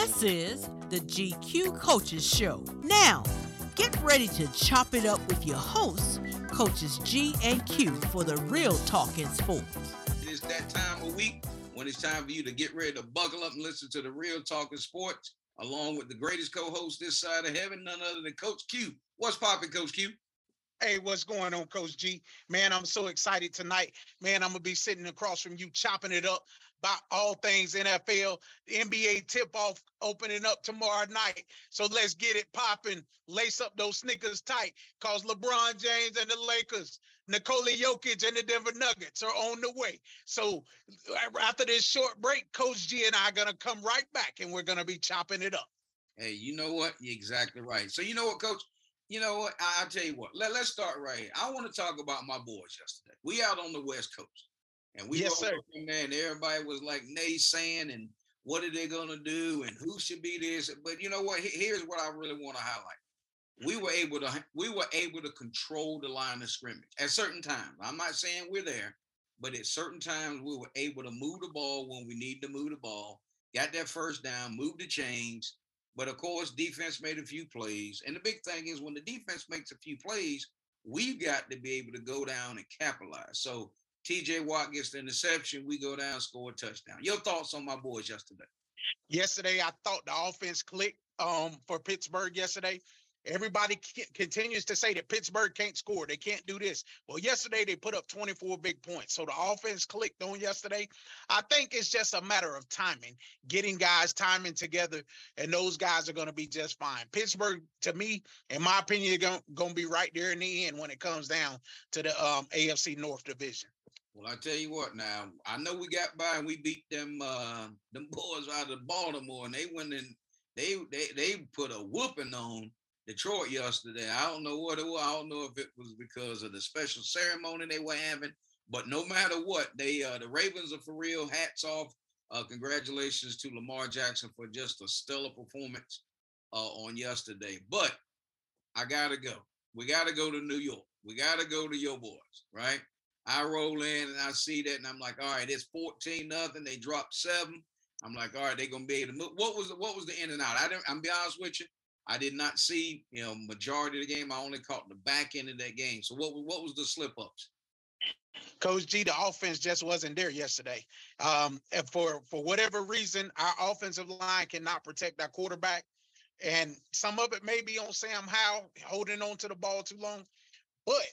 This is the GQ Coaches Show. Now, get ready to chop it up with your hosts, Coaches G and Q, for the real talk in sports. It is that time of week when it's time for you to get ready to buckle up and listen to the real talk in sports, along with the greatest co-host this side of heaven, none other than Coach Q. What's popping, Coach Q? Hey, what's going on, Coach G? Man, I'm so excited tonight. Man, I'm gonna be sitting across from you, chopping it up about all things NFL. The NBA tip-off opening up tomorrow night. So let's get it popping. Lace up those sneakers tight, cause LeBron James and the Lakers, Nikola Jokic and the Denver Nuggets are on the way. So after this short break, Coach G and I are gonna come right back, and we're gonna be chopping it up. Hey, you know what? You're exactly right. So you know what, Coach? you know what? I, will tell you what. Let, let's start right here. I want to talk about my boys yesterday. We out on the West Coast, and we yes, sir. and everybody was like naysaying and what are they gonna do and who should be this. But you know what? Here's what I really want to highlight. We were able to we were able to control the line of scrimmage at certain times. I'm not saying we're there, but at certain times we were able to move the ball when we need to move the ball. Got that first down, move the chains, but of course, defense made a few plays. And the big thing is when the defense makes a few plays, we've got to be able to go down and capitalize. So TJ Watt gets the interception, we go down, score a touchdown. Your thoughts on my boys yesterday? Yesterday, I thought the offense clicked um, for Pittsburgh yesterday. Everybody c- continues to say that Pittsburgh can't score. They can't do this. Well, yesterday they put up 24 big points. So the offense clicked on yesterday. I think it's just a matter of timing, getting guys timing together, and those guys are going to be just fine. Pittsburgh, to me, in my opinion, going to be right there in the end when it comes down to the um, AFC North division. Well, I tell you what. Now I know we got by and we beat them uh, them boys out of Baltimore, and they went in. They they they put a whooping on Detroit yesterday. I don't know what it was. I don't know if it was because of the special ceremony they were having, but no matter what, they uh, the Ravens are for real. Hats off. Uh, congratulations to Lamar Jackson for just a stellar performance uh, on yesterday. But I gotta go. We gotta go to New York. We gotta go to your boys, right? I roll in and I see that, and I'm like, all right, it's 14 nothing. They dropped seven. I'm like, all right, they're gonna be able to move. What was the, what was the in and out? I didn't. I'm be honest with you. I did not see, you know, majority of the game. I only caught the back end of that game. So what what was the slip ups? Coach G, the offense just wasn't there yesterday. Um, and for for whatever reason, our offensive line cannot protect our quarterback, and some of it may be on Sam Howell holding on to the ball too long, but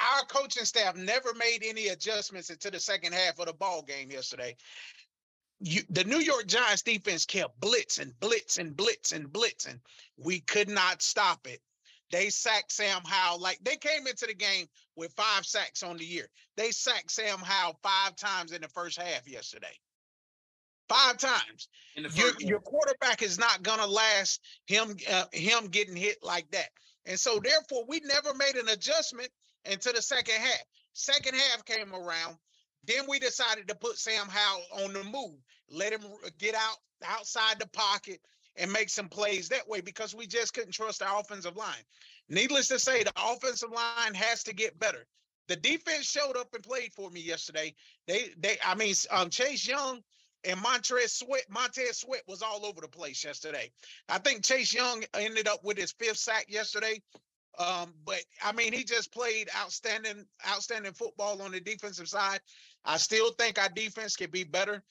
our coaching staff never made any adjustments into the second half of the ball game yesterday you, the New York Giants defense kept blitz and blitz and blitz and blitz, and we could not stop it. They sacked Sam Howell like they came into the game with five sacks on the year. They sacked Sam Howell five times in the first half yesterday. Five times. Your, your, quarterback is not gonna last him uh, him getting hit like that, and so therefore we never made an adjustment into the second half. Second half came around. Then we decided to put Sam Howell on the move, let him get out outside the pocket and make some plays that way because we just couldn't trust the offensive line. Needless to say, the offensive line has to get better. The defense showed up and played for me yesterday. They, they, I mean, um, Chase Young and Montez Sweat, Montez Sweat was all over the place yesterday. I think Chase Young ended up with his fifth sack yesterday. Um, but I mean, he just played outstanding, outstanding football on the defensive side. I still think our defense can be better.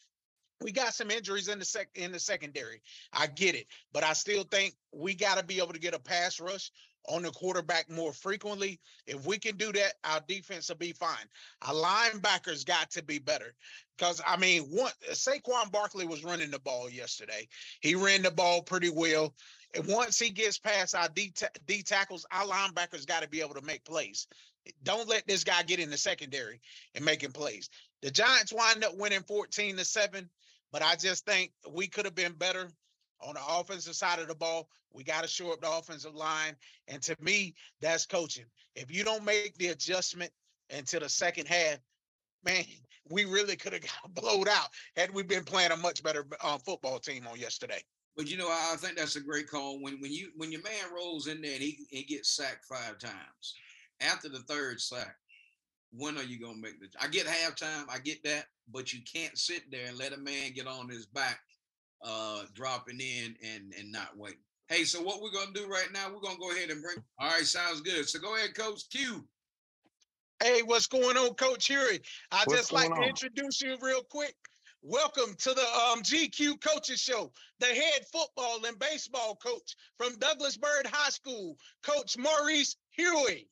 We got some injuries in the sec in the secondary. I get it, but I still think we got to be able to get a pass rush on the quarterback more frequently. If we can do that, our defense will be fine. Our linebackers got to be better because I mean, one Saquon Barkley was running the ball yesterday. He ran the ball pretty well. And once he gets past our D, D tackles, our linebackers got to be able to make plays. Don't let this guy get in the secondary and making plays. The Giants wind up winning 14 to 7, but I just think we could have been better on the offensive side of the ball. We got to shore up the offensive line. And to me, that's coaching. If you don't make the adjustment until the second half, man, we really could have got blowed out had we been playing a much better uh, football team on yesterday. But you know, I think that's a great call. When when you when your man rolls in there and he, he gets sacked five times, after the third sack, when are you gonna make the I get halftime, I get that, but you can't sit there and let a man get on his back uh, dropping in and and not waiting. Hey, so what we're gonna do right now? We're gonna go ahead and bring. All right, sounds good. So go ahead, Coach Q. Hey, what's going on, Coach Huey? I what's just like to introduce you real quick. Welcome to the um, GQ Coaches Show. The head football and baseball coach from Douglas Byrd High School, Coach Maurice Huey.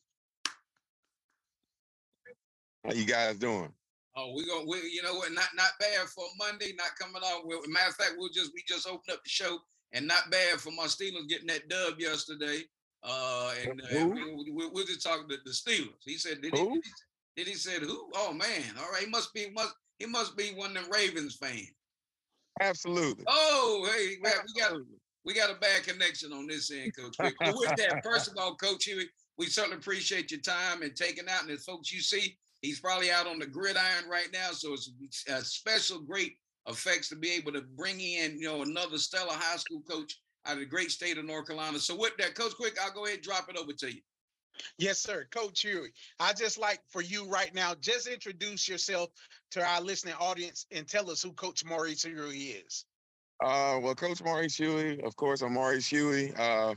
How you guys doing? Oh, we gonna, we, you know what? Not not bad for Monday. Not coming off. Matter of fact, we'll just we just opened up the show, and not bad for my Steelers getting that dub yesterday. Uh, and uh, we, we, we're just talking to the Steelers. He said, did who? he, did he said who? Oh man, all right. He must be must he must be one of them Ravens fans. Absolutely. Oh, hey, man, we got we got a bad connection on this end, Coach. with that, first of all, Coach Huey, we certainly appreciate your time and taking out. And the folks you see, he's probably out on the gridiron right now, so it's a special, great effects to be able to bring in, you know, another stellar high school coach out of the great state of North Carolina. So with that, Coach Quick, I'll go ahead and drop it over to you. Yes, sir. Coach Huey. I just like for you right now, just introduce yourself to our listening audience and tell us who Coach Maurice Huey is. Uh, well, Coach Maurice Huey, of course, I'm Maurice Huey. Uh,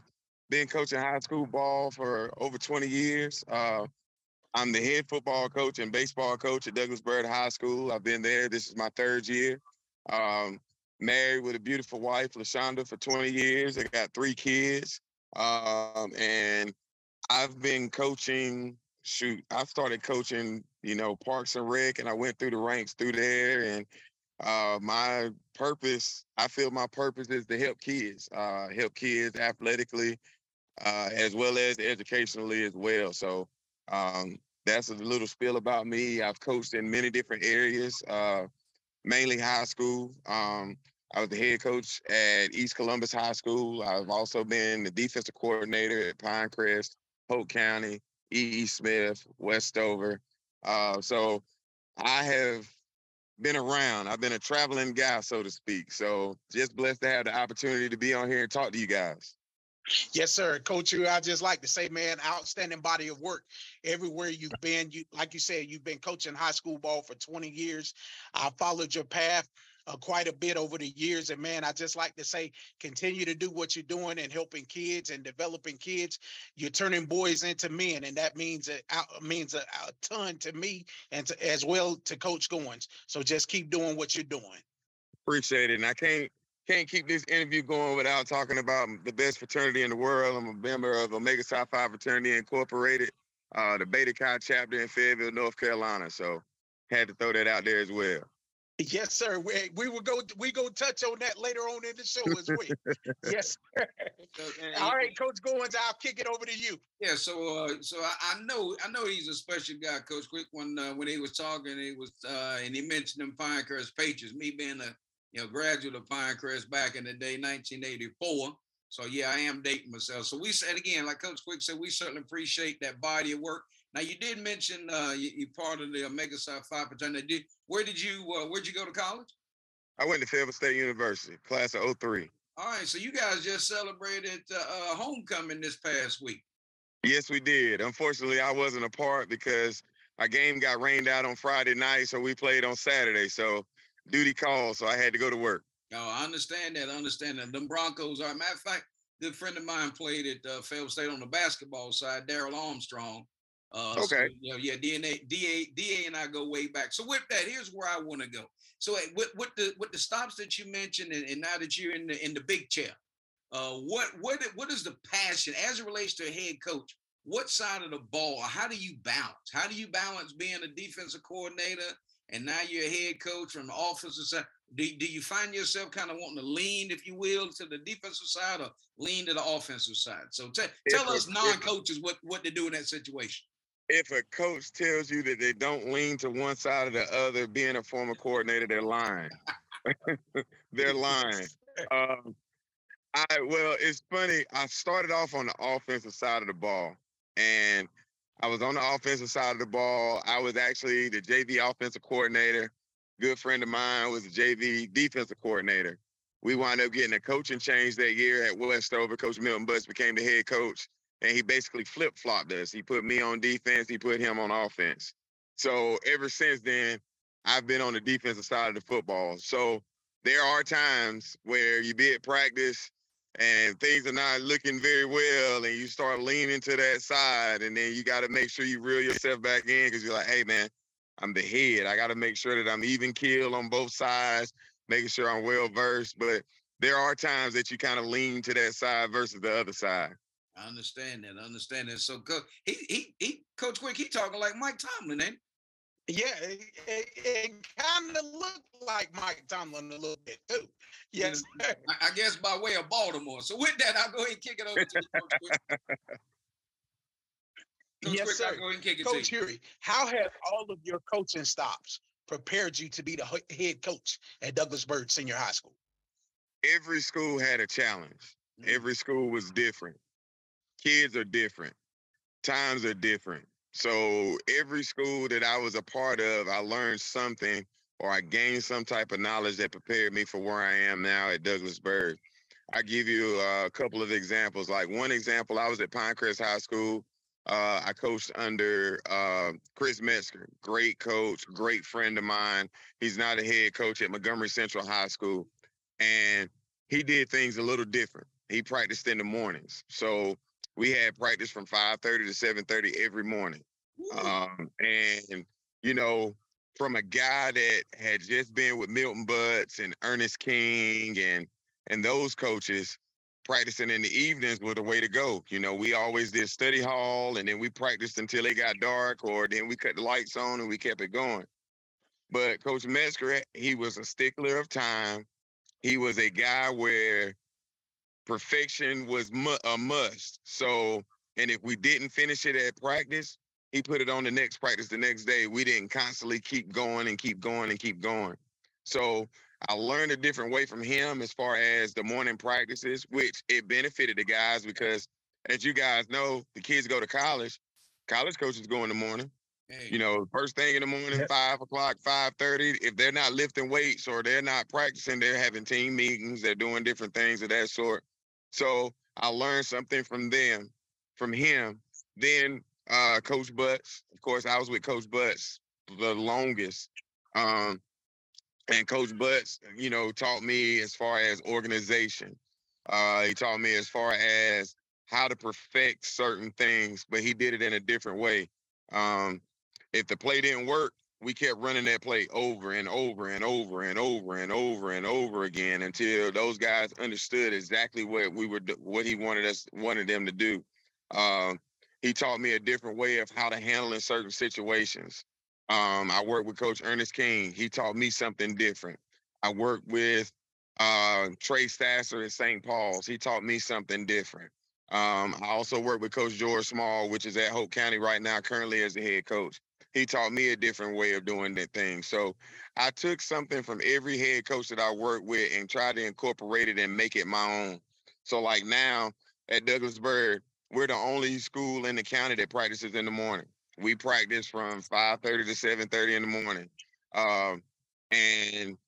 been coaching high school ball for over 20 years. Uh, I'm the head football coach and baseball coach at Douglas Byrd High School. I've been there. This is my third year. Um, married with a beautiful wife, LaShonda, for 20 years. I got three kids. Um, and I've been coaching, shoot, I started coaching, you know, Parks and Rec, and I went through the ranks through there. And uh, my purpose, I feel my purpose is to help kids, uh, help kids athletically, uh, as well as educationally as well. So um, that's a little spill about me. I've coached in many different areas, uh, mainly high school. Um, I was the head coach at East Columbus High School. I've also been the defensive coordinator at Pinecrest, Polk County, E. E. Smith, Westover. Uh, so I have been around. I've been a traveling guy, so to speak. So just blessed to have the opportunity to be on here and talk to you guys. Yes, sir. Coach, you I just like to say, man, outstanding body of work. Everywhere you've been, you like you said, you've been coaching high school ball for 20 years. I followed your path uh, quite a bit over the years. And man, I just like to say, continue to do what you're doing and helping kids and developing kids. You're turning boys into men, and that means a, means a, a ton to me and to, as well to Coach Goins. So just keep doing what you're doing. Appreciate it. And I can't can't keep this interview going without talking about the best fraternity in the world. I'm a member of Omega Psi Phi Fraternity Incorporated, uh, the Beta Chi chapter in Fayetteville, North Carolina. So had to throw that out there as well. Yes, sir. We, we will go. We go touch on that later on in the show as well. yes. All right, Coach Goins, I'll kick it over to you. Yeah. So, uh, so I, I, know, I know he's a special guy, Coach Quick. When uh, when he was talking, he was uh, and he mentioned them Pinecrest Patriots. Me being a you know graduate of Pinecrest back in the day, 1984. So yeah, I am dating myself. So we said again, like Coach Quick said, we certainly appreciate that body of work. Now you did mention uh, you, you part of the Omega Psi Phi fraternity. Did, where did you uh, where'd you go to college? I went to Fayetteville State University, class of 03. All right, so you guys just celebrated uh, uh, homecoming this past week. Yes, we did. Unfortunately, I wasn't a part because our game got rained out on Friday night, so we played on Saturday. So duty called, so I had to go to work. Oh, I understand that. I understand that. Them Broncos are. Matter of fact, good friend of mine played at uh, Fayetteville State on the basketball side, Darrell Armstrong. Uh, okay. So, you know, yeah, DNA, DA, DA, and I go way back. So with that, here's where I want to go. So with, with the with the stops that you mentioned, and, and now that you're in the in the big chair, uh, what what what is the passion as it relates to a head coach? What side of the ball? How do you balance? How do you balance being a defensive coordinator and now you're a head coach from the offensive side? Do, do you find yourself kind of wanting to lean, if you will, to the defensive side or lean to the offensive side? So t- tell us non-coaches what what to do in that situation if a coach tells you that they don't lean to one side or the other, being a former coordinator, they're lying. they're lying. Um, I well, it's funny. I started off on the offensive side of the ball, and I was on the offensive side of the ball. I was actually the JV offensive coordinator. Good friend of mine was the JV defensive coordinator. We wound up getting a coaching change that year at Westover. Coach Milton Butts became the head coach and he basically flip flopped us. He put me on defense, he put him on offense. So ever since then, I've been on the defensive side of the football. So there are times where you be at practice and things are not looking very well and you start leaning to that side and then you got to make sure you reel yourself back in because you're like hey man i'm the head i got to make sure that i'm even keel on both sides making sure i'm well versed but there are times that you kind of lean to that side versus the other side i understand that i understand that so he he, he coach quick he talking like mike tomlin ain't he? yeah, it, it, it kind of looked like Mike Tomlin a little bit too. Yes, I, I, guess by way of Baltimore. So with that, I'll go ahead and kick it over to you, Coach. Coach yes, sir. Coach Huey, how has all of your coaching stops prepared you to be the head coach at Douglas Byrd Senior High School? Every school had a challenge. Mm-hmm. Every school was different. Kids are different. Times are different. So every school that I was a part of, I learned something or I gained some type of knowledge that prepared me for where I am now at Douglas Byrd. I give you a couple of examples. Like one example, I was at Pinecrest High School. Uh, I coached under uh, Chris Metzger, great coach, great friend of mine. He's now the head coach at Montgomery Central High School, and he did things a little different. He practiced in the mornings, so we had practice from 5:30 to 7:30 every morning. Um, and you know, from a guy that had just been with Milton Butts and Ernest King and and those coaches, practicing in the evenings was the way to go. You know, we always did study hall and then we practiced until it got dark, or then we cut the lights on and we kept it going. But Coach Metzger, he was a stickler of time. He was a guy where perfection was mu- a must. So, and if we didn't finish it at practice, he put it on the next practice the next day. We didn't constantly keep going and keep going and keep going. So I learned a different way from him as far as the morning practices, which it benefited the guys because, as you guys know, the kids go to college. College coaches go in the morning. Hey. You know, first thing in the morning, five o'clock, five thirty. If they're not lifting weights or they're not practicing, they're having team meetings. They're doing different things of that sort. So I learned something from them, from him. Then uh, Coach Butts, of course, I was with Coach Butts the longest. Um, and Coach Butts, you know, taught me as far as organization. Uh, he taught me as far as how to perfect certain things, but he did it in a different way. Um, if the play didn't work, we kept running that play over and over and over and over and over and over again until those guys understood exactly what we were what he wanted us wanted them to do. Um, he taught me a different way of how to handle in certain situations. Um, I worked with Coach Ernest King. He taught me something different. I worked with uh, Trey Stasser at St. Paul's. He taught me something different. Um, I also worked with Coach George Small, which is at Hoke County right now, currently as the head coach he taught me a different way of doing that thing. So I took something from every head coach that I worked with and tried to incorporate it and make it my own. So like now at Douglas Byrd, we're the only school in the county that practices in the morning. We practice from 5:30 to 7:30 in the morning. Um, and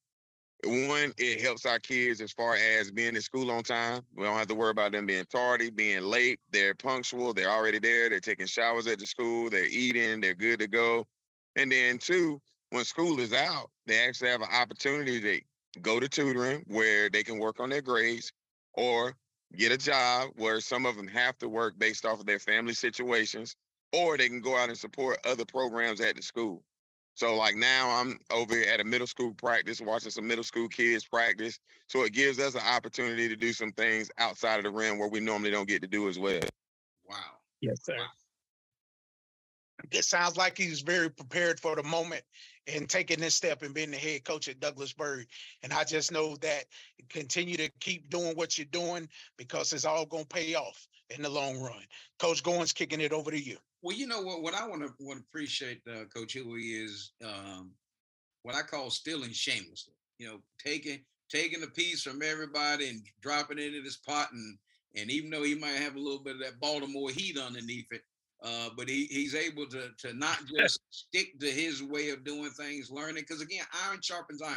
one, it helps our kids as far as being at school on time. We don't have to worry about them being tardy, being late. They're punctual. They're already there. They're taking showers at the school. They're eating. They're good to go. And then two, when school is out, they actually have an opportunity to go to tutoring where they can work on their grades or get a job where some of them have to work based off of their family situations, or they can go out and support other programs at the school. So like now I'm over at a middle school practice, watching some middle school kids practice. So it gives us an opportunity to do some things outside of the rim where we normally don't get to do as well. Wow. Yes, sir. Wow. It sounds like he's very prepared for the moment and taking this step and being the head coach at Douglas Byrd. And I just know that continue to keep doing what you're doing because it's all going to pay off in the long run. Coach Goins kicking it over to you. Well, you know what? What I want to want to appreciate, uh, Coach Huey, is um, what I call stealing shamelessly. You know, taking taking a piece from everybody and dropping it in his pot, and and even though he might have a little bit of that Baltimore heat underneath it, uh, but he he's able to to not just stick to his way of doing things, learning. Because again, iron sharpens iron.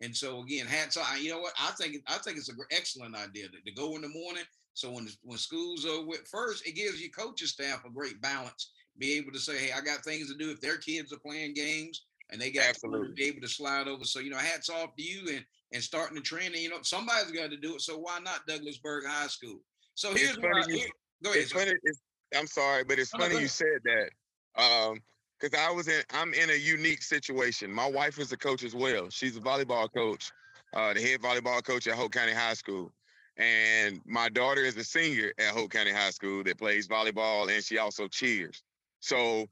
And so again, hats off. You know what? I think I think it's an excellent idea to, to go in the morning, so when when schools are with first, it gives your coaching staff a great balance. Be able to say, hey, I got things to do. If their kids are playing games, and they got to be able to slide over. So you know, hats off to you and and starting the training. You know, somebody's got to do it. So why not Douglas Byrd High School? So here's what I, here, go ahead. It's funny, it's, I'm sorry, but it's funny you said that. Um, because I was in, I'm in a unique situation. My wife is a coach as well. She's a volleyball coach, uh, the head volleyball coach at Hoke County High School. And my daughter is a senior at Hoke County High School that plays volleyball and she also cheers. So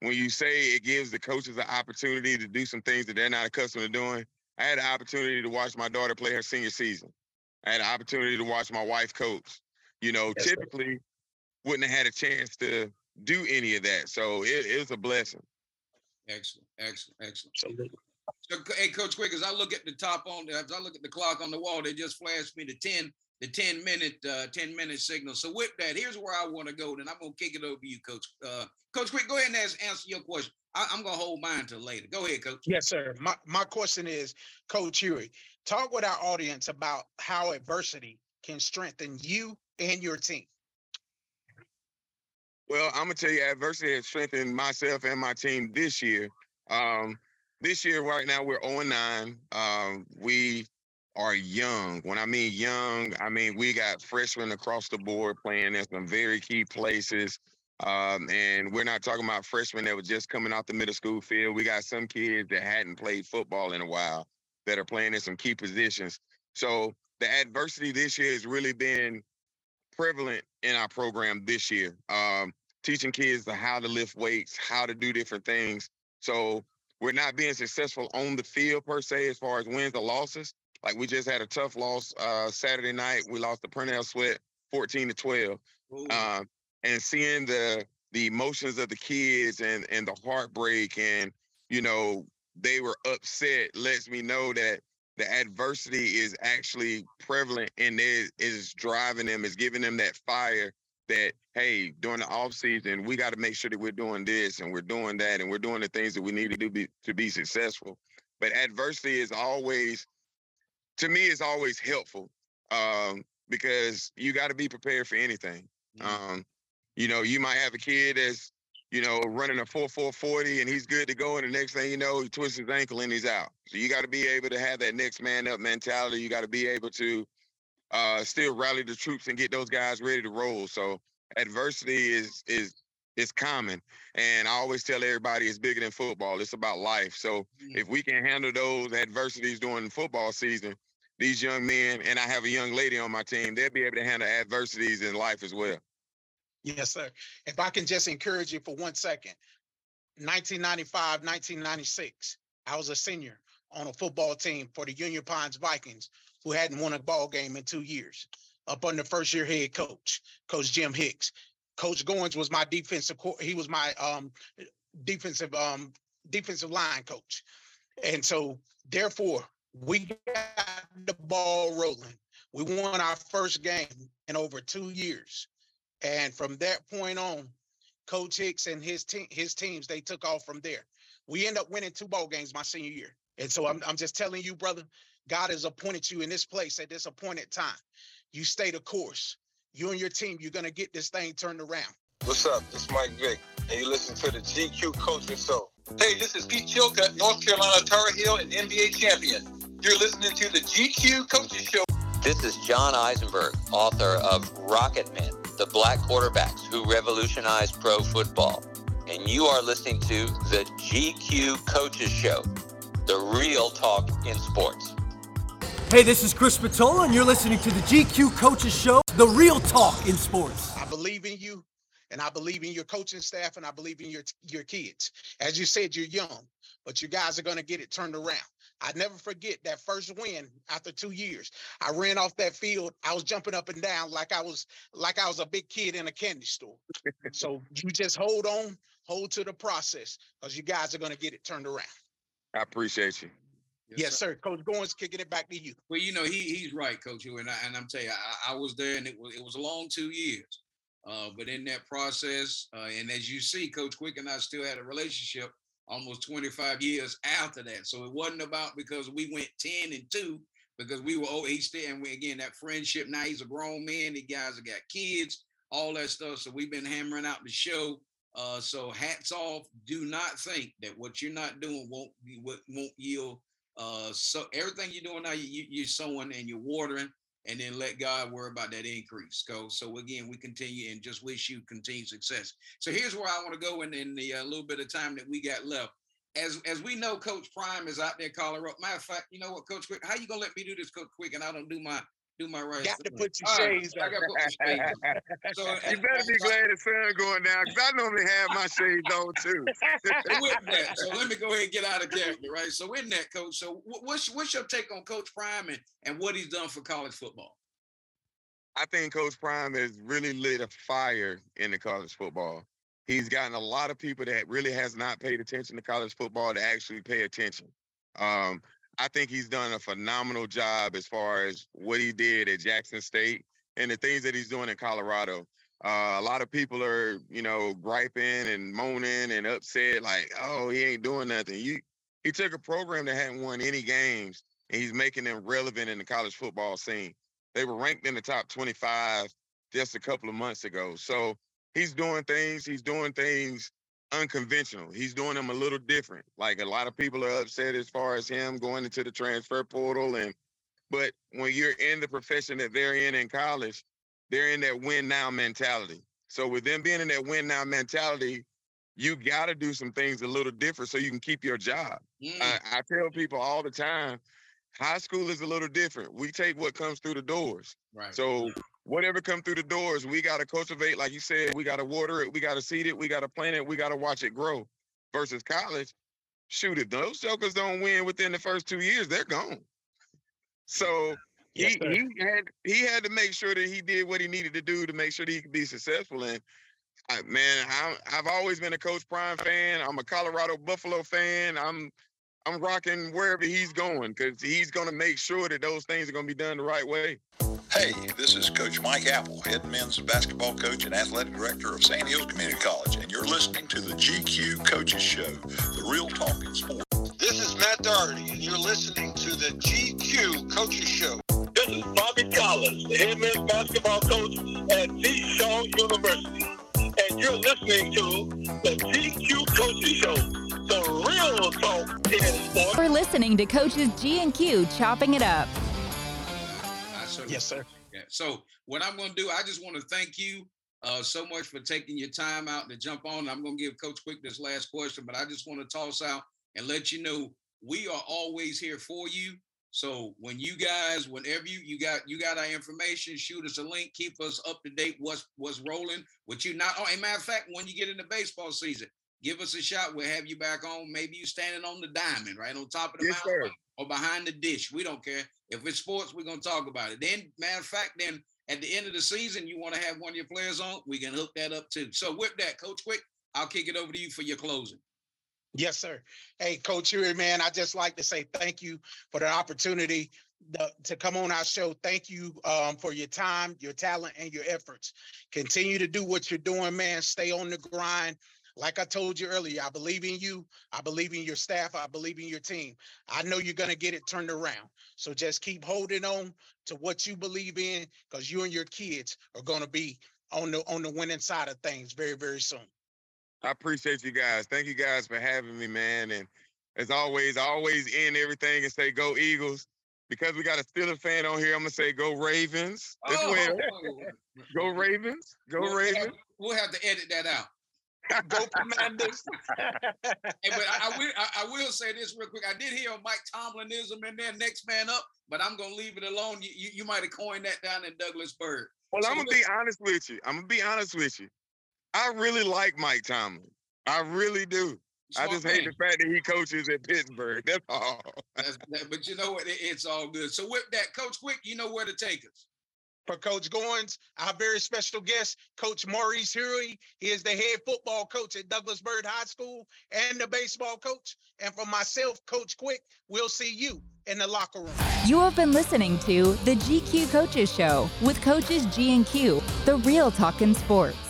when you say it gives the coaches an opportunity to do some things that they're not accustomed to doing, I had the opportunity to watch my daughter play her senior season. I had the opportunity to watch my wife coach. You know, yes, typically sir. wouldn't have had a chance to do any of that. So it, it was a blessing. Excellent, excellent, excellent. Absolutely. So, hey, Coach Quick, as I look at the top on, as I look at the clock on the wall, they just flashed me the 10, the 10 minute, uh, 10 minute signal. So with that, here's where I want to go. Then I'm going to kick it over to you, Coach. Uh, Coach Quick, go ahead and ask, answer your question. I, am going to hold mine till later. Go ahead, Coach. Yes, sir. My, my question is, Coach Huey, talk with our audience about how adversity can strengthen you and your team. Well, I'm gonna tell you, adversity has strengthened myself and my team this year. Um, this year, right now, we're 0 9. Um, we are young. When I mean young, I mean we got freshmen across the board playing in some very key places. Um, and we're not talking about freshmen that were just coming out the middle school field. We got some kids that hadn't played football in a while that are playing in some key positions. So the adversity this year has really been prevalent in our program this year. Um, teaching kids how to lift weights, how to do different things. So we're not being successful on the field per se as far as wins or losses. Like we just had a tough loss uh, Saturday night. We lost to Purnell Swett 14 to 12. Um, and seeing the the emotions of the kids and and the heartbreak and you know they were upset lets me know that the adversity is actually prevalent and it is driving them, is giving them that fire that hey, during the off season, we got to make sure that we're doing this and we're doing that and we're doing the things that we need to do be, to be successful. But adversity is always, to me, is always helpful um, because you got to be prepared for anything. Mm-hmm. Um, you know, you might have a kid that's you know, running a 4 4 40 and he's good to go. And the next thing you know, he twists his ankle and he's out. So you got to be able to have that next man up mentality. You got to be able to uh, still rally the troops and get those guys ready to roll. So adversity is is is common. And I always tell everybody it's bigger than football. It's about life. So mm-hmm. if we can handle those adversities during the football season, these young men, and I have a young lady on my team, they'll be able to handle adversities in life as well. Yes, sir. If I can just encourage you for one second. 1995, 1996, I was a senior on a football team for the Union Pines Vikings who hadn't won a ball game in two years. Up under first year head coach, Coach Jim Hicks. Coach Goins was my defensive he was my um, defensive um, defensive line coach. And so therefore we got the ball rolling. We won our first game in over two years. And from that point on, Coach Hicks and his team, his teams, they took off from there. We end up winning two ball games my senior year. And so I'm, I'm just telling you, brother, God has appointed you in this place at this appointed time. You stay the course. You and your team, you're gonna get this thing turned around. What's up? This is Mike Vick, and you listen to the GQ Coaching Show. Hey, this is Pete Chilcutt, North Carolina Tar Heel and NBA champion. You're listening to the GQ Coaching Show. This is John Eisenberg, author of Rocket Men the black quarterbacks who revolutionized pro football. And you are listening to the GQ Coaches Show, the real talk in sports. Hey, this is Chris Spatola, and you're listening to the GQ Coaches Show, the real talk in sports. I believe in you, and I believe in your coaching staff, and I believe in your your kids. As you said, you're young, but you guys are going to get it turned around. I never forget that first win after two years. I ran off that field. I was jumping up and down like I was like I was a big kid in a candy store. so you just hold on, hold to the process, because you guys are going to get it turned around. I appreciate you. Yes, yes sir. sir. Coach Goins kicking it back to you. Well, you know he he's right, Coach. And, I, and I'm telling you, I, I, was there, and it was it was a long two years. Uh, but in that process, uh, and as you see, Coach Quick and I still had a relationship almost 25 years after that. So it wasn't about because we went 10 and 2 because we were oh he's still and we again that friendship. Now he's a grown man. The guys have got kids, all that stuff. So we've been hammering out the show Uh, so hats off. Do not think that what you're not doing won't be what won't yield. Uh, so everything you're doing now, you, you're sowing and you're watering, and then let God worry about that increase. Go. So again, we continue and just wish you continued success. So here's where I want to go in, in the uh, little bit of time that we got left. As as we know, Coach Prime is out there, calling up. Matter of fact, you know what, Coach Quick, how you gonna let me do this, Coach Quick, and I don't do my do my right. Got to put your shades I got to put my shades on. So, you better be glad the sun going down because I normally have my shades on too. so with that, so let me go ahead and get out of character, right? So in that, coach. So what's what's your take on Coach Prime and, and what he's done for college football? I think Coach Prime has really lit a fire in the college football. He's gotten a lot of people that really has not paid attention to college football to actually pay attention. Um, I think he's done a phenomenal job as far as what he did at Jackson State and the things that he's doing in Colorado. Uh, a lot of people are, you know, griping and moaning and upset, like, "Oh, he ain't doing nothing." You, he took a program that hadn't won any games, and he's making them relevant in the college football scene. They were ranked in the top 25 just a couple of months ago. So he's doing things. He's doing things unconventional. He's doing them a little different. Like a lot of people are upset as far as him going into the transfer portal and but when you're in the profession that they're in in college, they're in that win now mentality. So with them being in that win now mentality, you got to do some things a little different so you can keep your job. Mm. I, I tell people all the time, high school is a little different. We take what comes through the doors. Right. So whatever come through the doors, we got to cultivate, like you said, we got to water it, we got to seed it, we got to plant it, we got to watch it grow. Versus college, shoot, if those jokers don't win within the first two years, they're gone. So yes, he, he had he had to make sure that he did what he needed to do to make sure that he could be successful. And I, man, I, I've always been a Coach Prime fan. I'm a Colorado Buffalo fan. I'm I'm rocking wherever he's going because he's going to make sure that those things are going to be done the right way. Hey, this is Coach Mike Apple, head men's basketball coach and athletic director of Sandhills Community College, and you're listening to the GQ Coaches Show, the real talking sports. This is Matt Doherty, and you're listening to the GQ Coaches Show. This is Bobby Collins, the head men's basketball coach at T. Shaw University, and you're listening to the GQ Coaches Show the real talk in sports. We're listening to Coaches G and Q chopping it up. Yes, sir. Yeah. So what I'm going to do, I just want to thank you uh, so much for taking your time out to jump on. I'm going to give Coach Quick this last question, but I just want to toss out and let you know we are always here for you. So when you guys, whenever you you got you got our information, shoot us a link, keep us up to date. What's what's rolling? What you not? Oh, a matter of fact, when you get into baseball season, give us a shot. We'll have you back on. Maybe you standing on the diamond, right on top of the yes, mountain, sir. or behind the dish. We don't care. If it's sports, we're gonna talk about it. Then, matter of fact, then at the end of the season, you want to have one of your players on, we can hook that up too. So with that, Coach Quick, I'll kick it over to you for your closing. Yes, sir. Hey, Coach Huey, man, I just like to say thank you for the opportunity the, to come on our show. Thank you um, for your time, your talent, and your efforts. Continue to do what you're doing, man. Stay on the grind. Like I told you earlier, I believe in you. I believe in your staff. I believe in your team. I know you're going to get it turned around. So just keep holding on to what you believe in because you and your kids are going to be on the on the winning side of things very, very soon. I appreciate you guys. Thank you guys for having me, man. And as always, I always end everything and say go Eagles. Because we got a Steelers fan on here, I'm gonna say go Ravens as oh. well. go Ravens. Go we'll Ravens. Have, we'll have to edit that out. Go Commanders. hey, but I, I will I, I, will say this real quick. I did hear Mike Tomlinism in there, next man up, but I'm gonna leave it alone. You you, you might have coined that down in Douglas Byrd. Well, so I'm gonna be honest with you. I'm gonna be honest with you. I really like Mike Tomlin. I really do. I just hate the fact that he coaches at Pittsburgh. That's all. That's, that, but you know what? It, it's all good. So with that, Coach Quick, you know where to take us for Coach Goins, our very special guest, Coach Maurice Huey. He is the head football coach at Douglas Byrd High School and the baseball coach. And for myself, Coach Quick, we'll see you in the locker room. You have been listening to the GQ Coaches Show with Coaches G and Q, the real talk in sports.